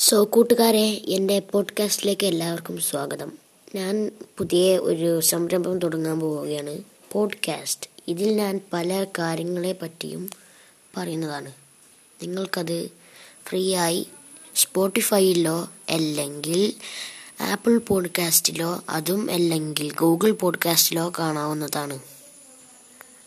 So കൂട്ടുകാരെ എന്റെ പോഡ്കാസ്റ്റിലേക്ക് എല്ലാവർക്കും സ്വാഗതം. ഞാൻ പുതിയ ഒരു സംരംഭം തുടങ്ങാൻ പോവുകയാണ്. പോഡ്കാസ്റ്റ് ഇതിൽ ഞാൻ പല കാര്യങ്ങളെ പറ്റിയും പറയുന്നതാണ്. നിങ്ങൾക്കത് ഫ്രീ ആയി സ്പോട്ടിഫൈയിലോ അല്ലെങ്കിൽ ആപ്പിൾ പോഡ്കാസ്റ്റിലോ അതും അല്ലെങ്കിൽ ഗൂഗിൾ പോഡ്കാസ്റ്റിലോ കാണാവുന്നതാണ്.